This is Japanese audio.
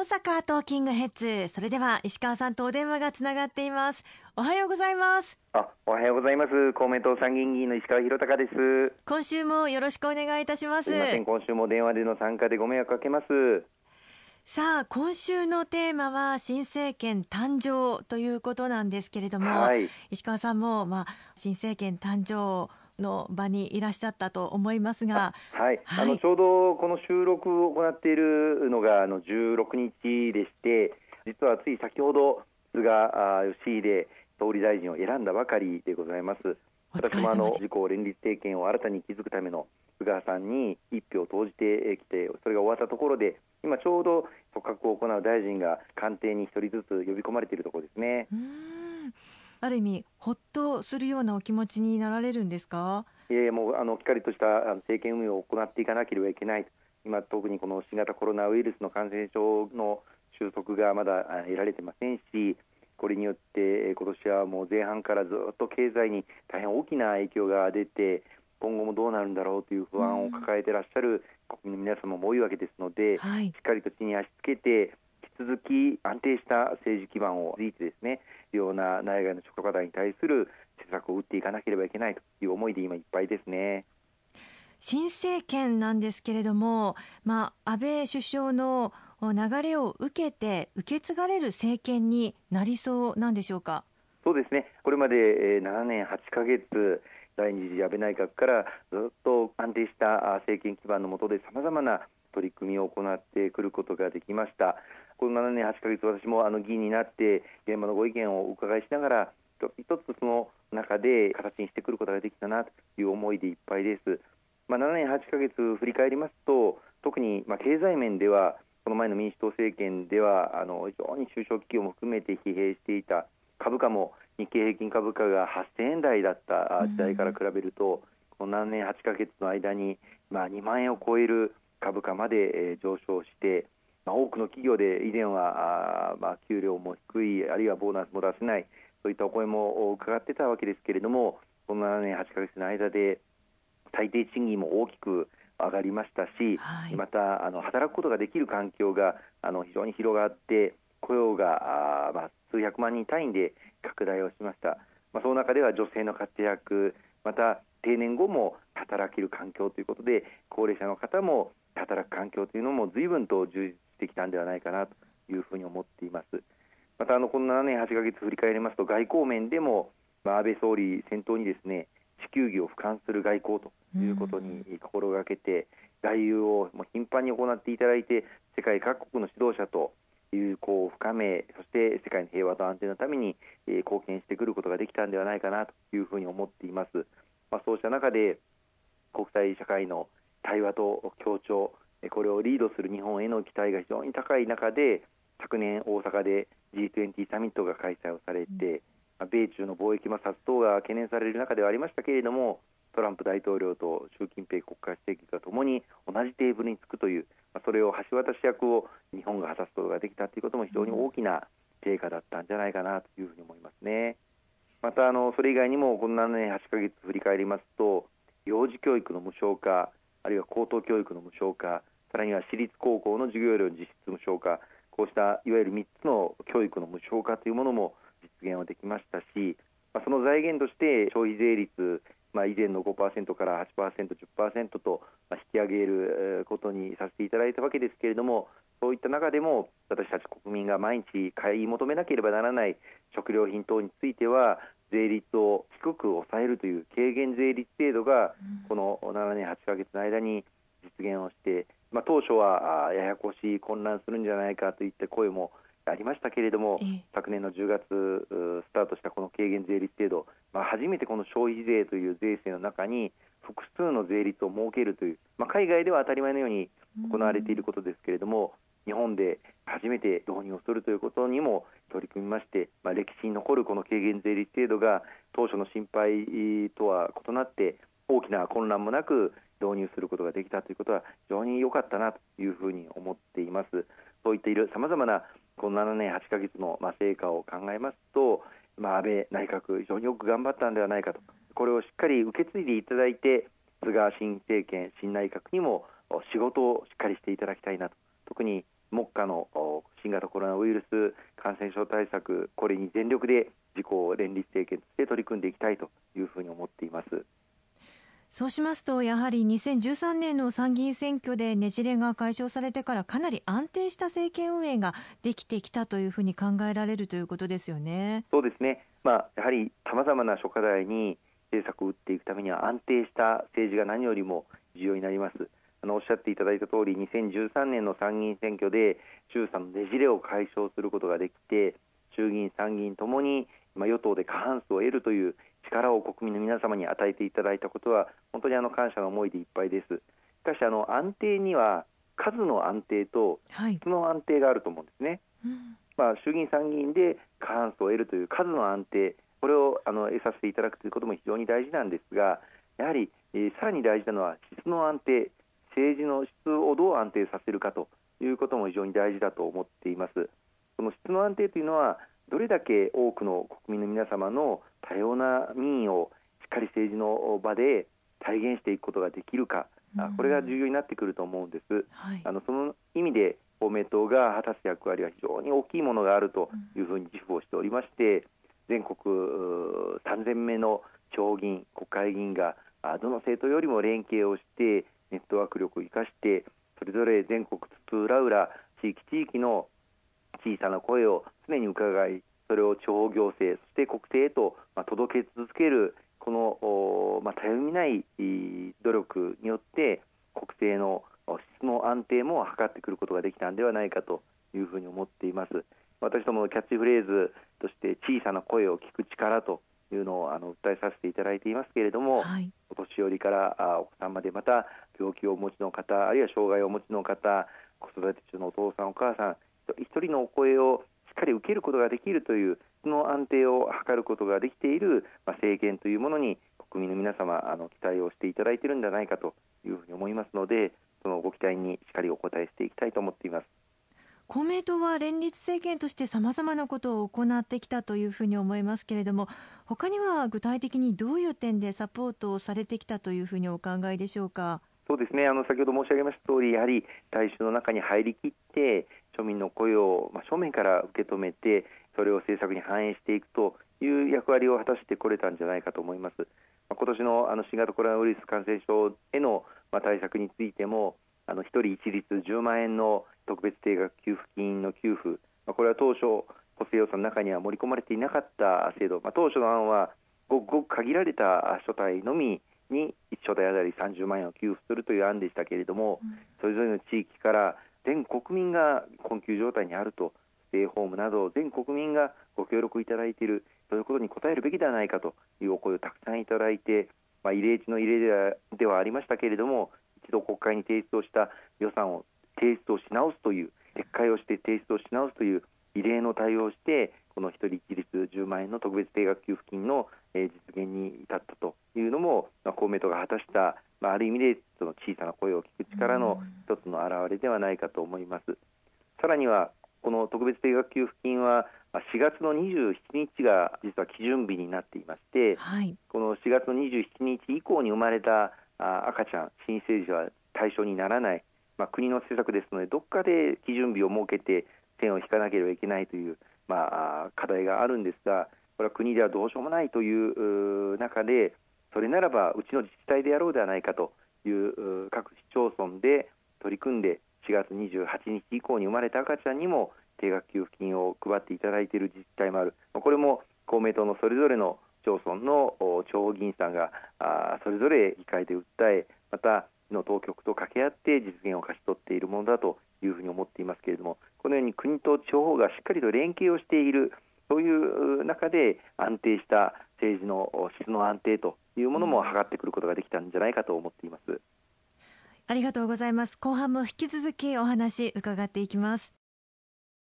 大阪トーキングヘッズ。それでは石川さんとお電話がつながっています。おはようございます。あおはようございます。公明党参議院議員の石川博隆です。今週もよろしくお願いいたします。すみません。今週も電話での参加でご迷惑かけます。さあ今週のテーマは新政権誕生ということなんですけれども、はい、石川さんもまあ新政権誕生の場にいらっしゃったと思いますが、はい、はい、あのちょうどこの収録を行っているのがあの16日でして、実はつい先ほど菅義偉総理大臣を選んだばかりでございます。私もあの自公連立政権を新たに築くための菅さんに一票を投じてきて、それが終わったところで、今ちょうど組閣を行う大臣が官邸に一人ずつ呼び込まれているところですね。ある意味ほっとするようなお気持ちになられるんですか？いやもうあのしっかりとした政権運営を行っていかなければいけない。今特にこの新型コロナウイルスの感染症の収束がまだ得られてませんしこれによって今年はもう前半からずっと経済に大変大きな影響が出て今後もどうなるんだろうという不安を抱えていらっしゃる国民の皆様も多いわけですので、はい、しっかりと地に足つけて続き安定した政治基盤を築いてですねような内外の諸課題に対する施策を打っていかなければいけないという思いで今いっぱいですね。新政権なんですけれども、まあ、安倍首相の流れを受けて受け継がれる政権になりそうなんでしょうか？そうですねこれまで7年8か月第二次安倍内閣からずっと安定した政権基盤の下でさまざまな取り組みを行ってくることができました。この7年8か月、私もあの議員になって現場のご意見をお伺いしながら一つその中で形にしてくることができたなという思いでいっぱいです。まあ、7年8か月振り返りますと特にまあ経済面ではこの前の民主党政権ではあの非常に中小企業も含めて疲弊していた株価も日経平均株価が8000円台だった時代から比べると、この7年8か月の間に、まあ、2万円を超える株価まで上昇してまあ、多くの企業で以前はあ、まあ、給料も低いあるいはボーナスも出せないそういったお声も伺ってたわけですけれどもこの7年8か月の間で最低賃金も大きく上がりましたし、はい、またあの働くことができる環境があの非常に広がって雇用があ、まあ、数百万人単位で拡大をしました、まあ、その中では女性の活躍また定年後も働ける環境ということで高齢者の方も働く環境というのも随分と充実してきたんではないかなというふうに思っています。またあのこの7年8か月振り返りますと外交面でも、まあ、安倍総理先頭にですね地球儀を俯瞰する外交ということに心がけて、外遊をもう頻繁に行っていただいて世界各国の指導者と友好を深めそして世界の平和と安定のために、えー、貢献してくることができたんではないかなというふうに思っています。まあ、そうした中で国際社会の対話と協調これをリードする日本への期待が非常に高い中で昨年大阪で G20 サミットが開催をされて、うん、米中の貿易摩擦等が懸念される中ではありましたけれどもトランプ大統領と習近平国家主席がともに同じテーブルにつくというそれを橋渡し役を日本が果たすことができたということも非常に大きな成果だったんじゃないかなというふうに思いますね。またあのそれ以外にもこの7年8か月振り返りますと幼児教育の無償化あるいは高等教育の無償化さらには私立高校の授業料実質無償化こうしたいわゆる3つの教育の無償化というものも実現はできましたし、まあ、その財源として消費税率、まあ、以前の5%から8% 10%と引き上げることにさせていただいたわけですけれどもそういった中でも私たち国民が毎日買い求めなければならない食料品等については税率を低く抑えるという軽減税率制度がこの7年8か月の間に実現をしてまあ、当初はややこしい混乱するんじゃないかといった声もありましたけれども、昨年の10月スタートしたこの軽減税率制度、まあ、初めてこの消費税という税制の中に複数の税率を設けるという、まあ、海外では当たり前のように行われていることですけれども、日本で初めて導入をするということにも取り組みまして、まあ、歴史に残るこの軽減税率制度が当初の心配とは異なって大きな混乱もなく導入することができたということは非常に良かったなというふうに思っています。そういったいるさまざまなこの7年8か月の成果を考えますと、まあ、安倍内閣非常によく頑張ったんではないかとこれをしっかり受け継いでいただいて菅新政権新内閣にも仕事をしっかりしていただきたいなと特に目下の新型コロナウイルス感染症対策これに全力で自公連立政権として取り組んでいきたいというふうに思っています。そうしますとやはり2013年の参議院選挙でねじれが解消されてからかなり安定した政権運営ができてきたというふうに考えられるということですよね。そうですね。まあやはりさまざまな諸課題に政策を打っていくためには安定した政治が何よりも重要になります。あのおっしゃっていただいた通り2013年の参議院選挙で衆参のねじれを解消することができて衆議院、参議院ともに、まあ、与党で過半数を得るという力を国民の皆様に与えていただいたことは本当にあの感謝の思いでいっぱいです。しかしあの安定には数の安定と質の安定があると思うんですね。はいまあ、衆議院、参議院で過半数を得るという数の安定これをあの得させていただくということも非常に大事なんですがやはり、えー、さらに大事なのは質の安定政治の質をどう安定させるかということも非常に大事だと思っています。その質の安定というのはどれだけ多くの国民の皆様の多様な民意をしっかり政治の場で体現していくことができるか、うん、これが重要になってくると思うんです。はい、あのその意味で公明党が果たす役割は非常に大きいものがあるというふうに自負をしておりまして、全国3000名の町議員、国会議員がどの政党よりも連携をしてネットワーク力を生かしてそれぞれ全国津々浦々地域地域の小さな声を常に伺いそれを地方行政そして国政へと届け続けるこの、まあ、たゆみない努力によって国政の質の安定も図ってくることができたんではないかというふうに思っています。私どものキャッチフレーズとして小さな声を聞く力というのをあの訴えさせていただいていますけれども、はい、年寄りからあお子さんまでまた病気をお持ちの方あるいは障害をお持ちの方子育て中のお父さんお母さん一人のお声をしっかり受けることができるというその安定を図ることができている、まあ、政権というものに国民の皆様あの期待をしていただいているんじゃないかというふうに思いますのでそのご期待にしっかりお答えしていきたいと思っています。公明党は連立政権としてさまざまなことを行ってきたというふうに思いますけれども他には具体的にどういう点でサポートをされてきたというふうにお考えでしょうか？そうですねあの先ほど申し上げました通りやはり大衆の中に入りきって庶民の声を、まあ、正面から受け止めてそれを政策に反映していくという役割を果たしてこれたんじゃないかと思います。まあ、今年のあの新型コロナウイルス感染症への、まあ、対策についてもあの1人一律10万円の特別定額給付金の給付、まあ、これは当初、補正予算の中には盛り込まれていなかった制度、まあ、当初の案はごくごく限られた所帯のみに1所帯当たり30万円を給付するという案でしたけれども、うん、それぞれの地域から全国民が困窮状態にあると、ステイホームなど全国民がご協力いただいているということに応えるべきではないかというお声をたくさんいただいて、まあ、異例値の異例ではではありましたけれども、一度国会に提出をした予算を提出をし直すという撤回をして提出をし直すという異例の対応をしてこの1人一律10万円の特別定額給付金の、え実現に至ったというのも、まあ、公明党が果たした、まあ、ある意味でその小さな声を聞く力の一つの表れではないかと思います。さらにはこの特別定額給付金は4月の27日が実は基準日になっていまして、はい、この4月の27日以降に生まれた赤ちゃん、新生児は対象にならない、まあ、国の施策ですので、どこかで基準日を設けて線を引かなければいけないという、まあ、課題があるんですが、これは国ではどうしようもないという中で、それならばうちの自治体でやろうではないかという各市町村で取り組んで、4月28日以降に生まれた赤ちゃんにも定額給付金を配っていただいている自治体もある、これも公明党のそれぞれの町村の地方議員さんがそれぞれ議会で訴えけ合って実現を勝ち取っているものだというふうに思っていますけれどもこのように国と地方がしっかりと連携をしているそういう中で安定した政治の質の安定というものも図ってくることができたんじゃないかと思っています。ありがとうございます。後半も引き続きお話伺っていきます。